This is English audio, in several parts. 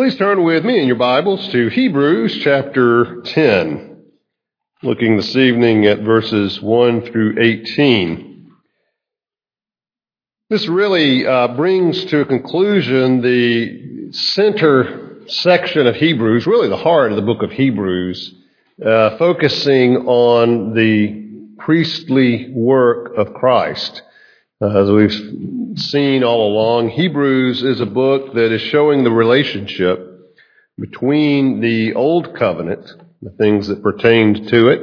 Please turn with me in your Bibles to Hebrews chapter 10, looking this evening at verses 1 through 18. This really uh, brings to a conclusion the center section of Hebrews, really the heart of the book of Hebrews, uh, focusing on the priestly work of Christ. Uh, as we've seen all along, Hebrews is a book that is showing the relationship between the Old Covenant, the things that pertained to it,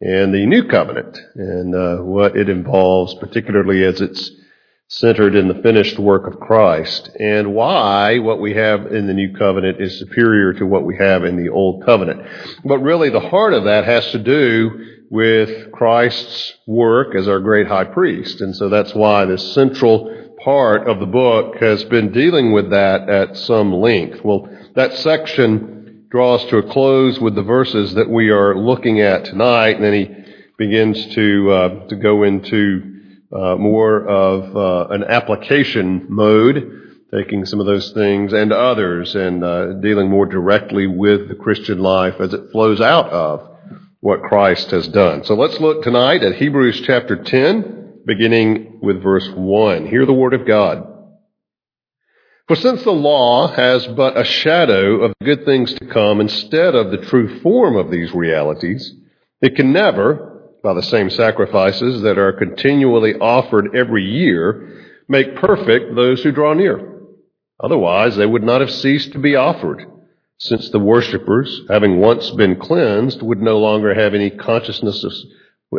and the New Covenant, and uh, what it involves, particularly as it's centered in the finished work of Christ, and why what we have in the New Covenant is superior to what we have in the Old Covenant. But really, the heart of that has to do with Christ's work as our great high priest. And so that's why this central part of the book has been dealing with that at some length. Well, that section draws to a close with the verses that we are looking at tonight, and then he begins to uh, to go into uh, more of uh, an application mode, taking some of those things and others, and uh, dealing more directly with the Christian life as it flows out of what Christ has done. So let's look tonight at Hebrews chapter 10, beginning with verse 1. Hear the word of God. For since the law has but a shadow of good things to come instead of the true form of these realities, it can never, by the same sacrifices that are continually offered every year, make perfect those who draw near. Otherwise, they would not have ceased to be offered since the worshippers, having once been cleansed, would no longer have any consciousness of,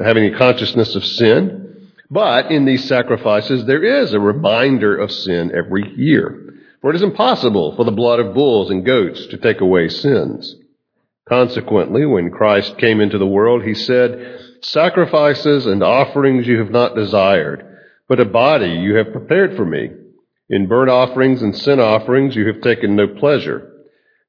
have any consciousness of sin. But in these sacrifices, there is a reminder of sin every year. For it is impossible for the blood of bulls and goats to take away sins. Consequently, when Christ came into the world, he said, Sacrifices and offerings you have not desired, but a body you have prepared for me. In burnt offerings and sin offerings you have taken no pleasure.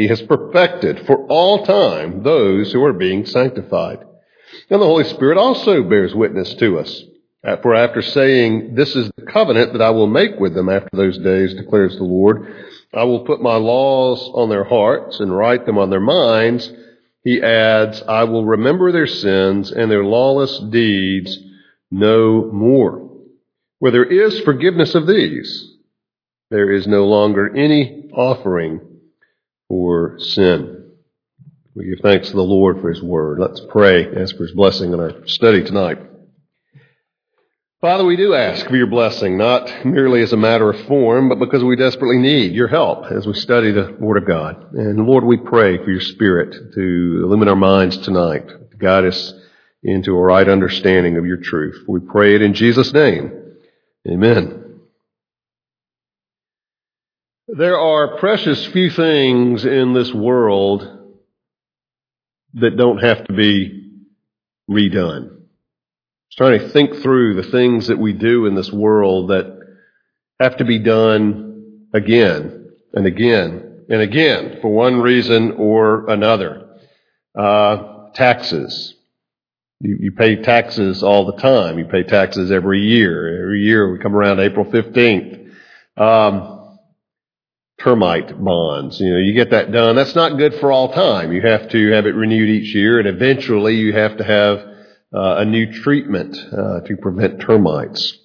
he has perfected for all time those who are being sanctified. And the Holy Spirit also bears witness to us. For after saying, This is the covenant that I will make with them after those days, declares the Lord, I will put my laws on their hearts and write them on their minds. He adds, I will remember their sins and their lawless deeds no more. Where there is forgiveness of these, there is no longer any offering for sin. We give thanks to the Lord for His Word. Let's pray, ask for His blessing in our study tonight. Father, we do ask for your blessing, not merely as a matter of form, but because we desperately need your help as we study the Word of God. And Lord, we pray for your Spirit to illumine our minds tonight, to guide us into a right understanding of your truth. We pray it in Jesus' name. Amen. There are precious few things in this world that don't have to be redone. I was trying to think through the things that we do in this world that have to be done again and again and again for one reason or another. Uh, taxes, You, you pay taxes all the time. You pay taxes every year. Every year we come around April 15th. Um, termite bonds. You know, you get that done. That's not good for all time. You have to have it renewed each year and eventually you have to have uh, a new treatment uh, to prevent termites.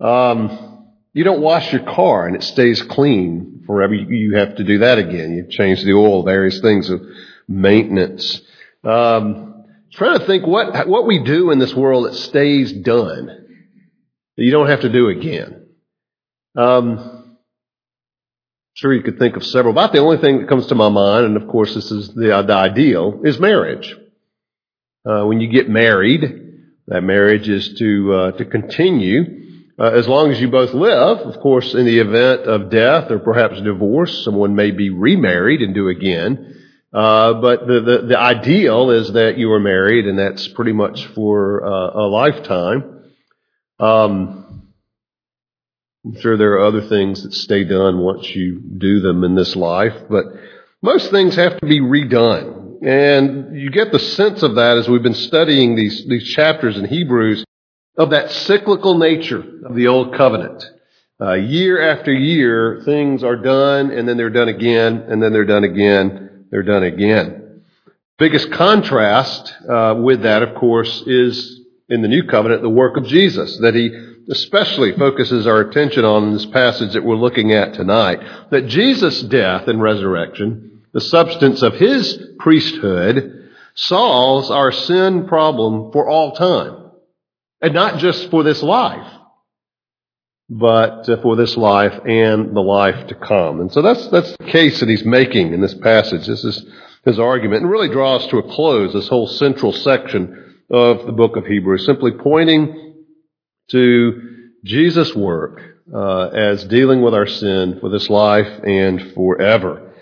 Um, you don't wash your car and it stays clean forever. You have to do that again. You change the oil, various things of maintenance. Um, trying to think what what we do in this world that stays done that you don't have to do again. Um, sure, you could think of several. About the only thing that comes to my mind, and of course this is the, the ideal, is marriage. Uh, when you get married, that marriage is to uh, to continue uh, as long as you both live. Of course, in the event of death or perhaps divorce, someone may be remarried and do again. Uh, but the, the, the ideal is that you are married, and that's pretty much for uh, a lifetime. Um, I'm sure there are other things that stay done once you do them in this life, but most things have to be redone. And you get the sense of that as we've been studying these, these chapters in Hebrews of that cyclical nature of the old covenant. Uh, year after year, things are done, and then they're done again, and then they're done again, they're done again. Biggest contrast uh, with that, of course, is in the new covenant the work of Jesus that he especially focuses our attention on in this passage that we're looking at tonight. That Jesus' death and resurrection, the substance of his priesthood, solves our sin problem for all time. And not just for this life, but uh, for this life and the life to come. And so that's, that's the case that he's making in this passage. This is his argument and really draws to a close this whole central section of the book of Hebrews, simply pointing to Jesus' work uh, as dealing with our sin for this life and forever.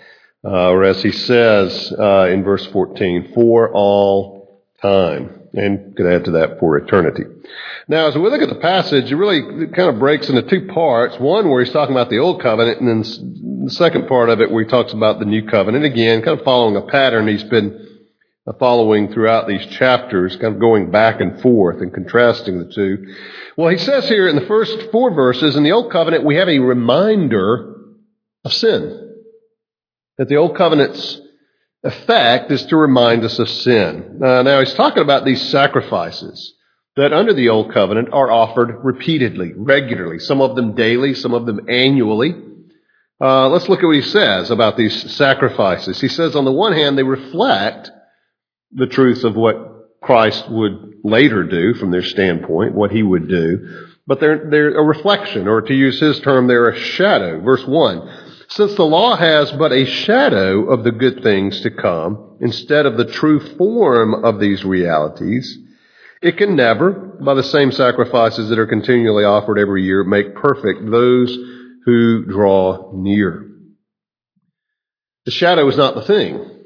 Uh, or as he says uh, in verse 14, for all time and could add to that for eternity. Now, as we look at the passage, it really kind of breaks into two parts. One where he's talking about the old covenant, and then the second part of it where he talks about the new covenant. Again, kind of following a pattern he's been following throughout these chapters, kind of going back and forth and contrasting the two. Well, he says here in the first four verses, in the old covenant, we have a reminder of sin. That the old covenant's effect is to remind us of sin. Uh, now he's talking about these sacrifices that under the old covenant are offered repeatedly, regularly, some of them daily, some of them annually. Uh, let's look at what he says about these sacrifices. He says on the one hand, they reflect the truth of what Christ would later do from their standpoint, what he would do, but they're, they're a reflection, or to use his term, they're a shadow. Verse 1. Since the law has but a shadow of the good things to come, instead of the true form of these realities, it can never, by the same sacrifices that are continually offered every year, make perfect those who draw near. The shadow is not the thing.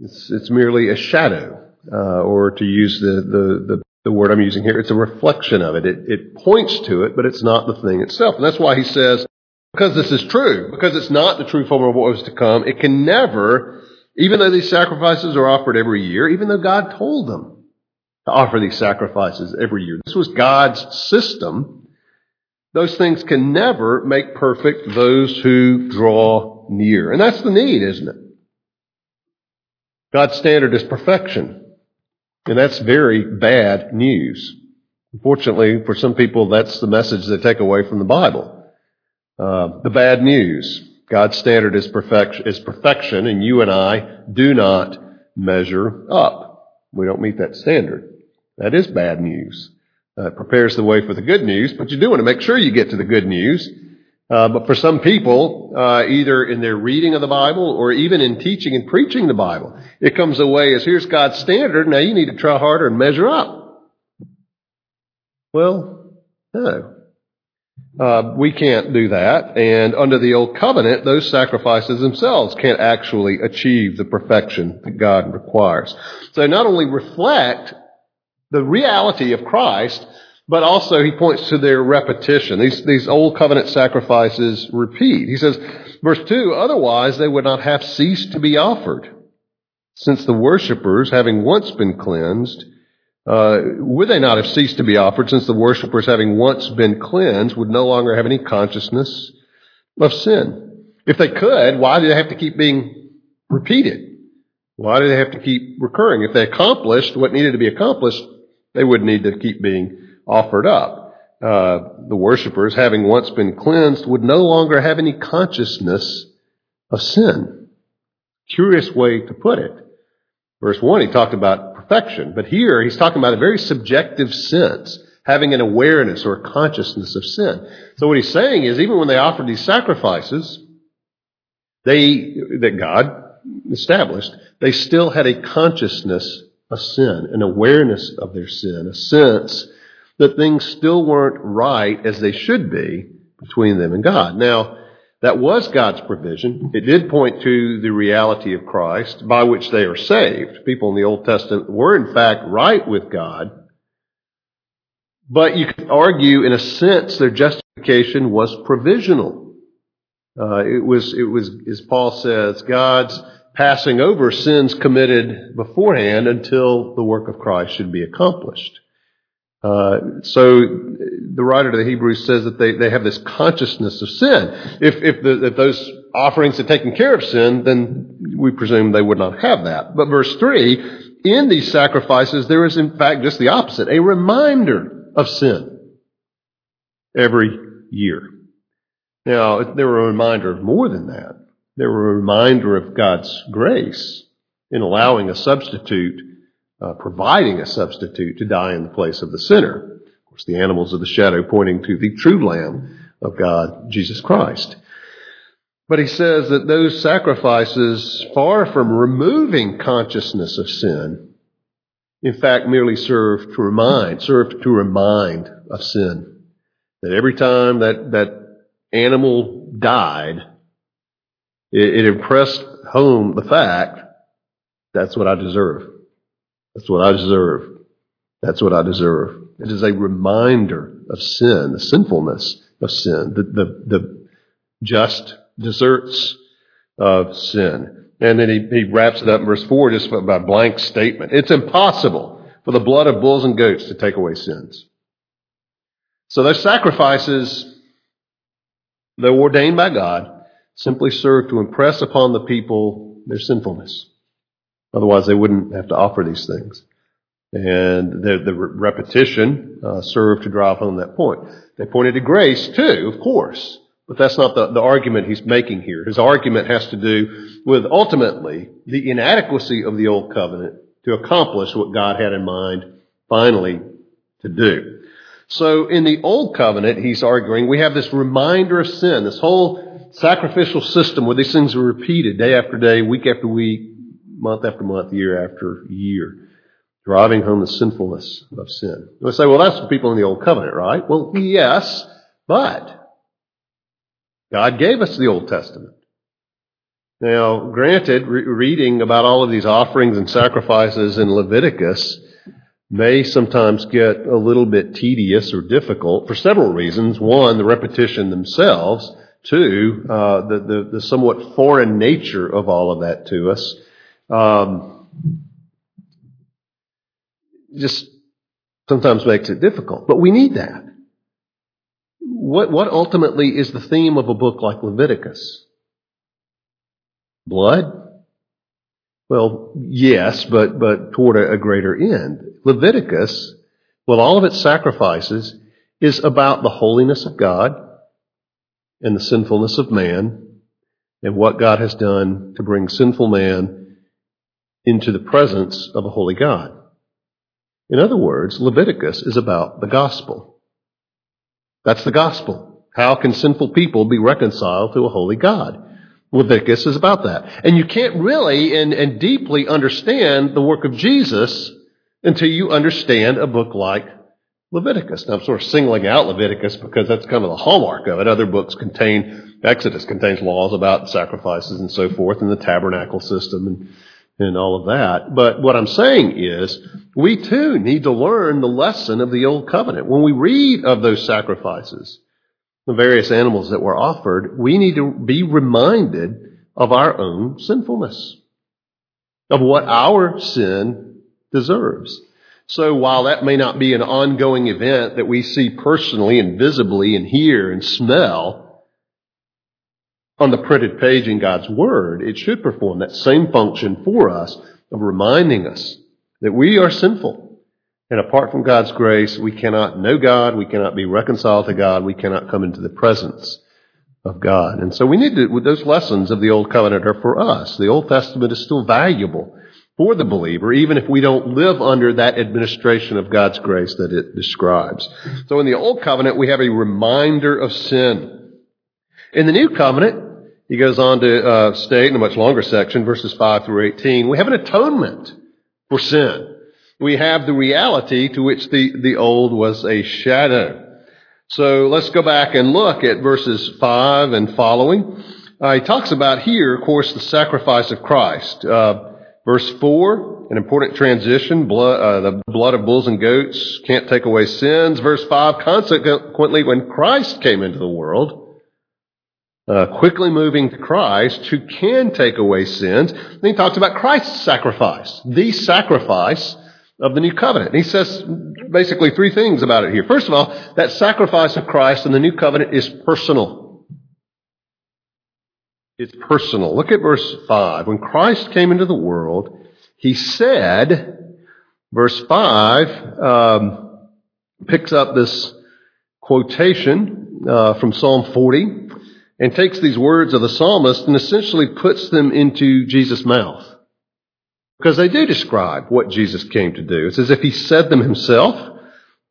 It's, it's merely a shadow, uh, or to use the, the, the, the, word I'm using here, it's a reflection of it. it. It points to it, but it's not the thing itself. And that's why he says, because this is true, because it's not the true form of what was to come, it can never, even though these sacrifices are offered every year, even though God told them to offer these sacrifices every year. This was God's system. Those things can never make perfect those who draw near. And that's the need, isn't it? God's standard is perfection. And that's very bad news. Unfortunately, for some people, that's the message they take away from the Bible. Uh, the bad news. God's standard is perfection, is perfection, and you and I do not measure up. We don't meet that standard. That is bad news. Uh, it prepares the way for the good news, but you do want to make sure you get to the good news. Uh, but for some people, uh, either in their reading of the Bible or even in teaching and preaching the Bible, it comes away as here's God's standard. Now you need to try harder and measure up. Well, no. Uh, we can't do that. And under the old covenant, those sacrifices themselves can't actually achieve the perfection that God requires. So not only reflect the reality of Christ, but also he points to their repetition. These, these old covenant sacrifices repeat. He says, verse 2, otherwise they would not have ceased to be offered, since the worshippers, having once been cleansed, uh, would they not have ceased to be offered since the worshippers, having once been cleansed, would no longer have any consciousness of sin? If they could, why do they have to keep being repeated? Why do they have to keep recurring? If they accomplished what needed to be accomplished, they would need to keep being offered up. Uh, the worshippers, having once been cleansed, would no longer have any consciousness of sin. Curious way to put it. Verse 1, he talked about perfection, but here he's talking about a very subjective sense, having an awareness or consciousness of sin. So what he's saying is, even when they offered these sacrifices, they, that God established, they still had a consciousness of sin, an awareness of their sin, a sense that things still weren't right as they should be between them and God. Now, that was God's provision. It did point to the reality of Christ by which they are saved. People in the Old Testament were in fact right with God. But you could argue in a sense their justification was provisional. Uh, it was, it was, as Paul says, God's passing over sins committed beforehand until the work of Christ should be accomplished. Uh, so the writer to the Hebrews says that they, they have this consciousness of sin. If, if, the, if those offerings had taken care of sin, then we presume they would not have that. But verse 3, in these sacrifices, there is in fact just the opposite, a reminder of sin every year. Now, they were a reminder of more than that. They were a reminder of God's grace in allowing a substitute Uh, providing a substitute to die in the place of the sinner. Of course, the animals of the shadow pointing to the true Lamb of God, Jesus Christ. But he says that those sacrifices, far from removing consciousness of sin, in fact merely serve to remind, serve to remind of sin. That every time that, that animal died, it, it impressed home the fact that's what I deserve. That's what I deserve. That's what I deserve. It is a reminder of sin, the sinfulness of sin, the, the, the just deserts of sin. And then he, he wraps it up in verse 4 just by a blank statement. It's impossible for the blood of bulls and goats to take away sins. So those sacrifices, though ordained by God, simply serve to impress upon the people their sinfulness. Otherwise, they wouldn't have to offer these things. And the, repetition uh, served to drive home that point. They pointed to grace too, of course, but that's not the argument he's making here. His argument has to do with ultimately the inadequacy of the old covenant to accomplish what God had in mind finally to do. So in the old covenant, he's arguing, we have this reminder of sin, this whole sacrificial system where these things are repeated day after day, week after week, month after month, year after year, driving home the sinfulness of sin. We say, well, that's the people in the Old Covenant, right? Well, yes, but God gave us the Old Testament. Now, granted, re- reading about all of these offerings and sacrifices in Leviticus may sometimes get a little bit tedious or difficult for several reasons. One, the repetition themselves. Two, uh, the, the, the somewhat foreign nature of all of that to us um, just sometimes makes it difficult. But we need that. What, what ultimately is the theme of a book like Leviticus? Blood? Well, yes, but, but toward a, a greater end. Leviticus, with all of its sacrifices, is about the holiness of God and the sinfulness of man and what God has done to bring sinful man into the presence of a holy God. In other words, Leviticus is about the gospel. That's the gospel. How can sinful people be reconciled to a holy God? Leviticus is about that. And you can't really and, and deeply understand the work of Jesus until you understand a book like Leviticus. Now I'm sort of singling out Leviticus because that's kind of the hallmark of it. Other books contain, Exodus contains laws about sacrifices and so forth and the tabernacle system and and all of that. But what I'm saying is, we too need to learn the lesson of the Old Covenant. When we read of those sacrifices, the various animals that were offered, we need to be reminded of our own sinfulness, of what our sin deserves. So while that may not be an ongoing event that we see personally and visibly and hear and smell on the printed page in God's Word, it should perform that same function for us of reminding us that we are sinful. And apart from God's grace, we cannot know God, we cannot be reconciled to God, we cannot come into the presence of God. And so we need to, those lessons of the Old Covenant are for us. The Old Testament is still valuable for the believer, even if we don't live under that administration of God's grace that it describes. So in the Old Covenant, we have a reminder of sin. In the New Covenant, he goes on to uh, state in a much longer section, verses 5 through 18, we have an atonement for sin. We have the reality to which the, the old was a shadow. So let's go back and look at verses 5 and following. Uh, he talks about here, of course, the sacrifice of Christ. Uh, verse 4, an important transition. Blood, uh, the blood of bulls and goats can't take away sins. Verse 5, consequently, when Christ came into the world, uh, quickly moving to Christ, who can take away sins. Then he talks about Christ's sacrifice, the sacrifice of the new covenant. And he says basically three things about it here. First of all, that sacrifice of Christ in the new covenant is personal. It's personal. Look at verse 5. When Christ came into the world, he said, verse 5 um, picks up this quotation uh, from Psalm 40 and takes these words of the psalmist and essentially puts them into Jesus' mouth. Because they do describe what Jesus came to do. It's as if he said them himself.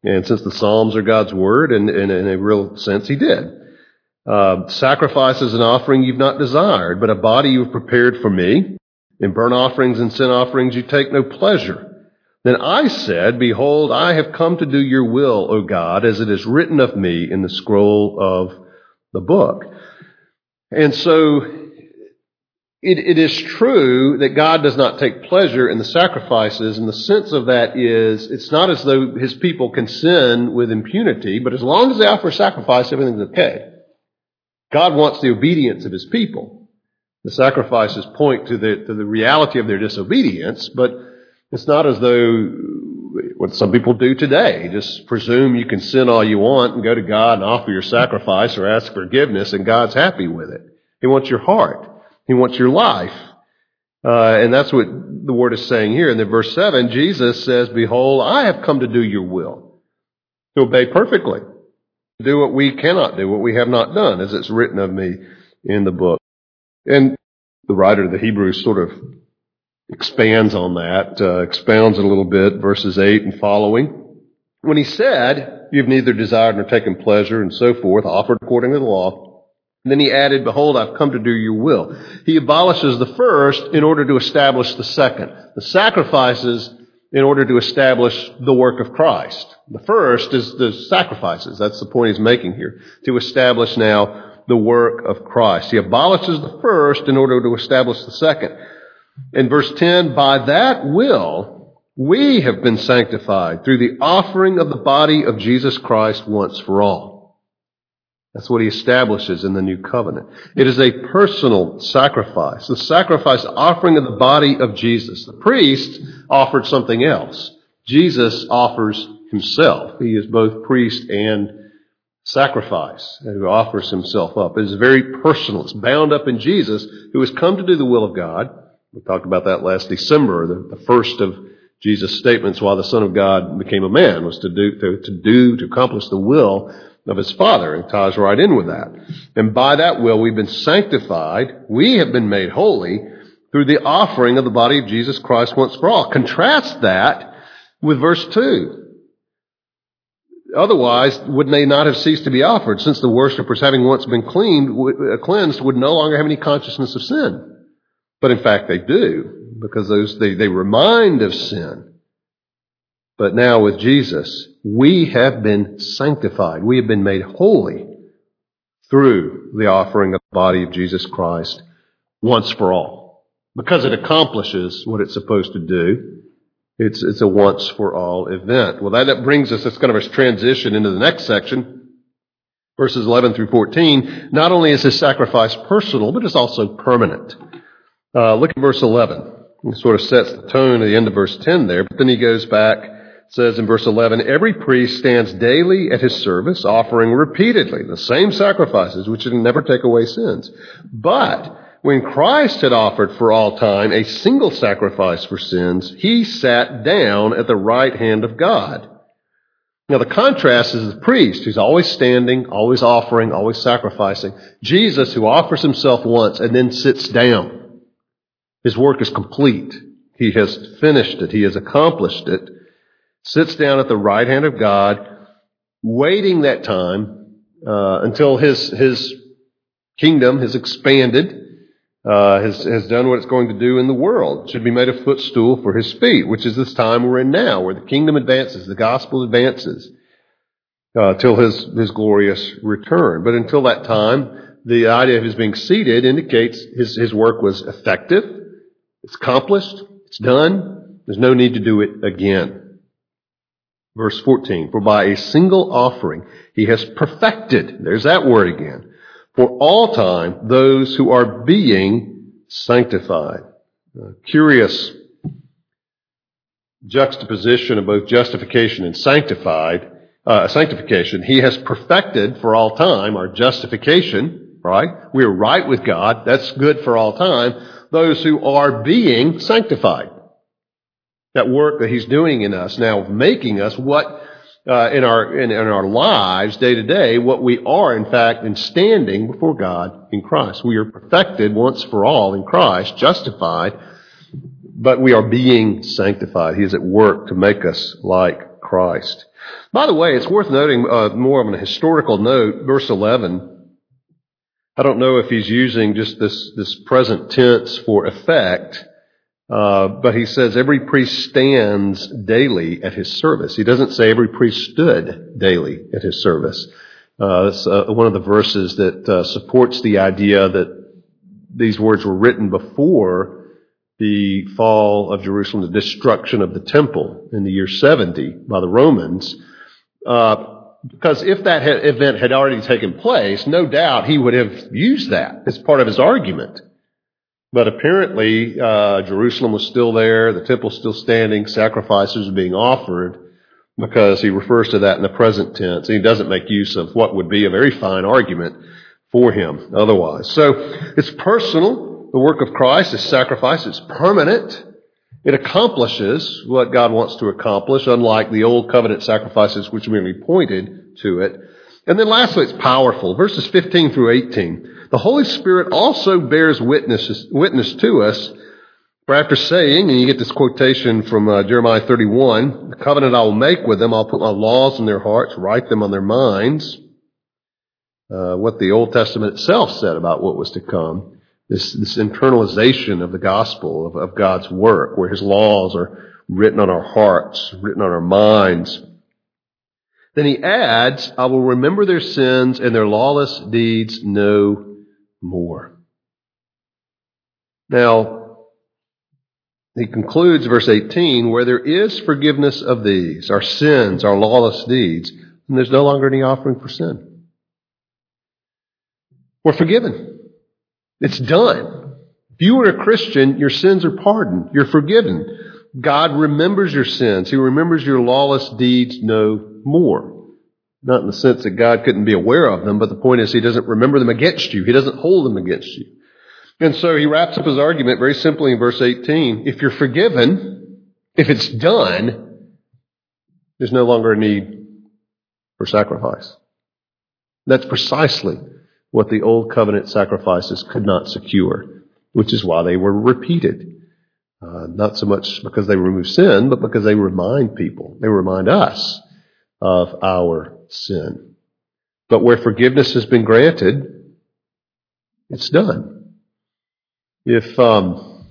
And since the Psalms are God's word, and, and in a real sense, he did. Uh, sacrifices and offering you've not desired, but a body you've prepared for me. In burnt offerings and sin offerings you take no pleasure. Then I said, Behold, I have come to do your will, O God, as it is written of me in the scroll of the book. And so it, it is true that God does not take pleasure in the sacrifices, and the sense of that is it's not as though his people can sin with impunity, but as long as they offer sacrifice, everything's okay. God wants the obedience of his people. The sacrifices point to the, to the reality of their disobedience, but it's not as though what some people do today. Just presume you can sin all you want and go to God and offer your sacrifice or ask forgiveness and God's happy with it. He wants your heart. He wants your life. Uh, and that's what the word is saying here. In the verse 7, Jesus says, Behold, I have come to do your will, to obey perfectly, to do what we cannot do, what we have not done, as it's written of me in the book. And the writer of the Hebrews sort of expands on that, uh, expounds it a little bit, verses 8 and following. When he said, You've neither desired nor taken pleasure, and so forth, offered according to the law, and then he added, Behold, I've come to do your will. He abolishes the first in order to establish the second. The sacrifices in order to establish the work of Christ. The first is the sacrifices. That's the point he's making here. To establish now the work of Christ. He abolishes the first in order to establish the second. In verse 10, by that will, we have been sanctified through the offering of the body of Jesus Christ once for all. That's what he establishes in the new covenant. It is a personal sacrifice, the sacrifice offering of the body of Jesus. The priest offered something else. Jesus offers himself. He is both priest and sacrifice, who offers himself up. It is very personal. It's bound up in Jesus, who has come to do the will of God. We talked about that last December, the, the first of Jesus' statements while the Son of God became a man was to do, to, to do, to accomplish the will of his Father and ties right in with that. And by that will we've been sanctified. We have been made holy through the offering of the body of Jesus Christ once for all. Contrast that with verse 2. Otherwise, would they not have ceased to be offered, since the worshippers, having once been cleaned, uh, cleansed, would no longer have any consciousness of sin? But in fact, they do, because those, they, they remind of sin. But now with Jesus, we have been sanctified. We have been made holy through the offering of the body of Jesus Christ once for all. Because it accomplishes what it's supposed to do. It's, it's a once for all event. Well, that brings us, that's kind of a transition into the next section, verses 11 through 14. Not only is his sacrifice personal, but it's also permanent. Uh, look at verse 11. It sort of sets the tone at the end of verse 10 there, but then he goes back says in verse 11, every priest stands daily at his service, offering repeatedly the same sacrifices, which never take away sins. But when Christ had offered for all time a single sacrifice for sins, he sat down at the right hand of God. Now the contrast is the priest who's always standing, always offering, always sacrificing. Jesus who offers himself once and then sits down. His work is complete. He has finished it. He has accomplished it sits down at the right hand of God, waiting that time uh, until his his kingdom has expanded, uh, has has done what it's going to do in the world. It should be made a footstool for his feet, which is this time we're in now, where the kingdom advances, the gospel advances, uh, till his his glorious return. But until that time, the idea of his being seated indicates his his work was effective, it's accomplished, it's done. There's no need to do it again. Verse 14, for by a single offering he has perfected, there's that word again, for all time those who are being sanctified. curious juxtaposition of both justification and sanctified, uh, sanctification. He has perfected for all time our justification, right? We're right with God. That's good for all time. Those who are being sanctified. That work that He's doing in us now, making us what uh, in our in, in our lives day to day, what we are in fact in standing before God in Christ. We are perfected once for all in Christ, justified, but we are being sanctified. He is at work to make us like Christ. By the way, it's worth noting uh, more of an historical note. Verse eleven. I don't know if he's using just this this present tense for effect uh, but he says every priest stands daily at his service. He doesn't say every priest stood daily at his service. Uh, uh, one of the verses that uh, supports the idea that these words were written before the fall of Jerusalem, the destruction of the temple in the year 70 by the Romans. Uh, because if that event had already taken place, no doubt he would have used that as part of his argument. But apparently, uh, Jerusalem was still there, the temple still standing, sacrifices being offered, because he refers to that in the present tense. He doesn't make use of what would be a very fine argument for him otherwise. So it's personal. The work of Christ is sacrifice. It's permanent. It accomplishes what God wants to accomplish, unlike the old covenant sacrifices which merely pointed to it. And then lastly, it's powerful. Verses 15 through 18. The Holy Spirit also bears witness, witness to us. For after saying, and you get this quotation from uh, Jeremiah 31, the covenant I will make with them, I'll put my laws in their hearts, write them on their minds. Uh, what the Old Testament itself said about what was to come. This, this internalization of the gospel, of, of God's work, where His laws are written on our hearts, written on our minds. Then he adds, I will remember their sins and their lawless deeds no more. Now, he concludes verse 18, where there is forgiveness of these, our sins, our lawless deeds, and there's no longer any offering for sin. We're forgiven. It's done. If you are a Christian, your sins are pardoned. You're forgiven. God remembers your sins. He remembers your lawless deeds no more. Not in the sense that God couldn't be aware of them, but the point is He doesn't remember them against you. He doesn't hold them against you. And so he wraps up his argument very simply in verse 18. If you're forgiven, if it's done, there's no longer a need for sacrifice. That's precisely what the old covenant sacrifices could not secure, which is why they were repeated. Uh, not so much because they remove sin, but because they remind people, they remind us of our sin. But where forgiveness has been granted, it's done. If, um,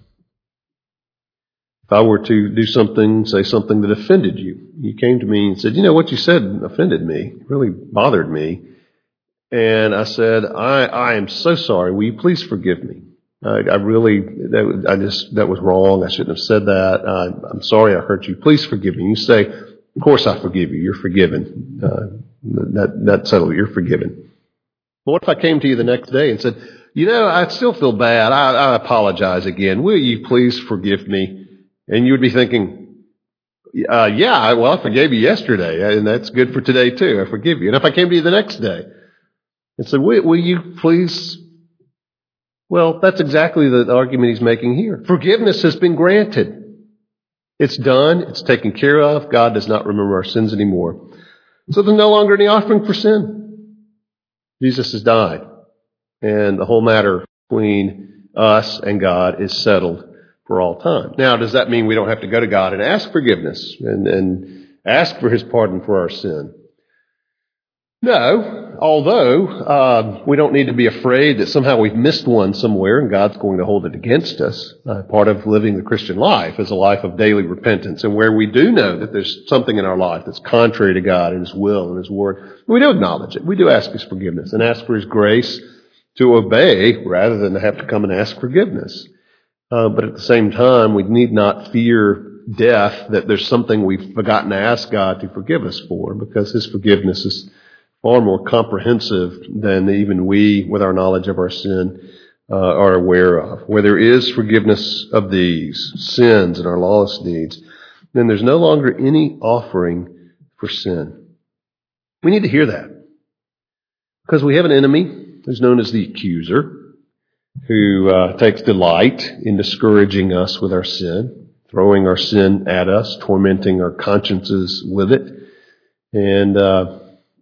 if I were to do something, say something that offended you, you came to me and said, you know, what you said offended me, really bothered me. And I said, I, I am so sorry. Will you please forgive me? I, I really, that, I just, that was wrong. I shouldn't have said that. I, I'm sorry I hurt you. Please forgive me. You say, of course I forgive you. You're forgiven. Uh, that, that settled. You're forgiven. But what if I came to you the next day and said, you know, I still feel bad. I, I apologize again. Will you please forgive me? And you would be thinking, uh, yeah, well, I forgave you yesterday, and that's good for today too. I forgive you. And if I came to you the next day and said, will, will you please? Well, that's exactly the argument he's making here. Forgiveness has been granted. It's done. It's taken care of. God does not remember our sins anymore. So there's no longer any offering for sin. Jesus has died. And the whole matter between us and God is settled for all time. Now, does that mean we don't have to go to God and ask forgiveness and, and ask for His pardon for our sin? No, although uh, we don't need to be afraid that somehow we've missed one somewhere and God's going to hold it against us. Uh, part of living the Christian life is a life of daily repentance, and where we do know that there's something in our life that's contrary to God and His will and His word, we do acknowledge it. We do ask His forgiveness and ask for His grace to obey rather than to have to come and ask forgiveness. Uh, but at the same time, we need not fear death that there's something we've forgotten to ask God to forgive us for because His forgiveness is far more comprehensive than even we, with our knowledge of our sin, uh, are aware of. Where there is forgiveness of these sins and our lawless deeds, then there's no longer any offering for sin. We need to hear that because we have an enemy who's known as the accuser who uh, takes delight in discouraging us with our sin, throwing our sin at us, tormenting our consciences with it. And uh,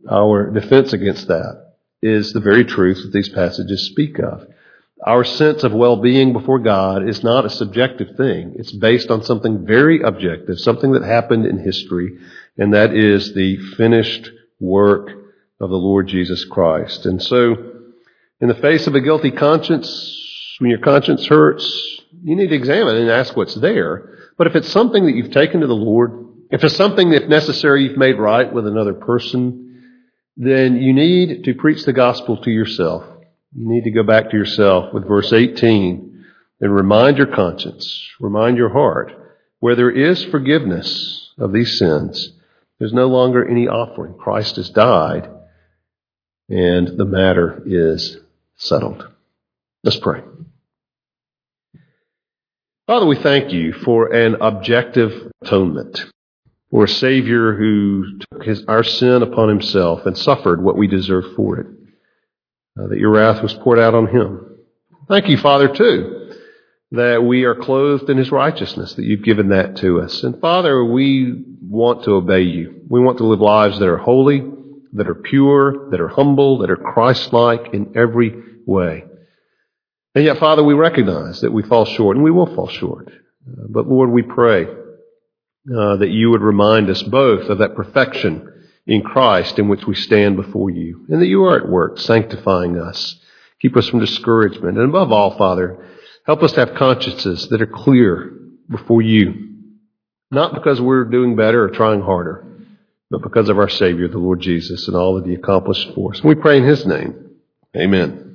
our defense against that is the very truth that these passages speak of. Our sense of well-being before God is not a subjective thing. It's based on something very objective, something that happened in history, and that is the finished work of the Lord Jesus Christ. And so, in the face of a guilty conscience, when your conscience hurts, you need to examine and ask what's there. But if it's something that you've taken to the Lord, if it's something if necessary, you've made right with another person, then you need to preach the gospel to yourself. You need to go back to yourself with verse 18 and remind your conscience, remind your heart, where there is forgiveness of these sins, there's no longer any offering. Christ has died, and the matter is settled. Let's pray. Father, we thank you for an objective atonement, for a Savior who took his, our sin upon himself and suffered what we deserve for it, uh, that your wrath was poured out on him. Thank you, Father, too, that we are clothed in his righteousness, that you've given that to us. And Father, we want to obey you. We want to live lives that are holy, that are pure, that are humble, that are Christ-like in every way. And yet, Father, we recognize that we fall short, and we will fall short. Uh, but Lord, we pray uh, that you would remind us both of that perfection in Christ in which we stand before you, and that you are at work sanctifying us. Keep us from discouragement. And above all, Father, help us to have consciences that are clear before you. Not because we're doing better or trying harder, but because of our Savior, the Lord Jesus, and all that He accomplished for us. And we pray in His name. Amen.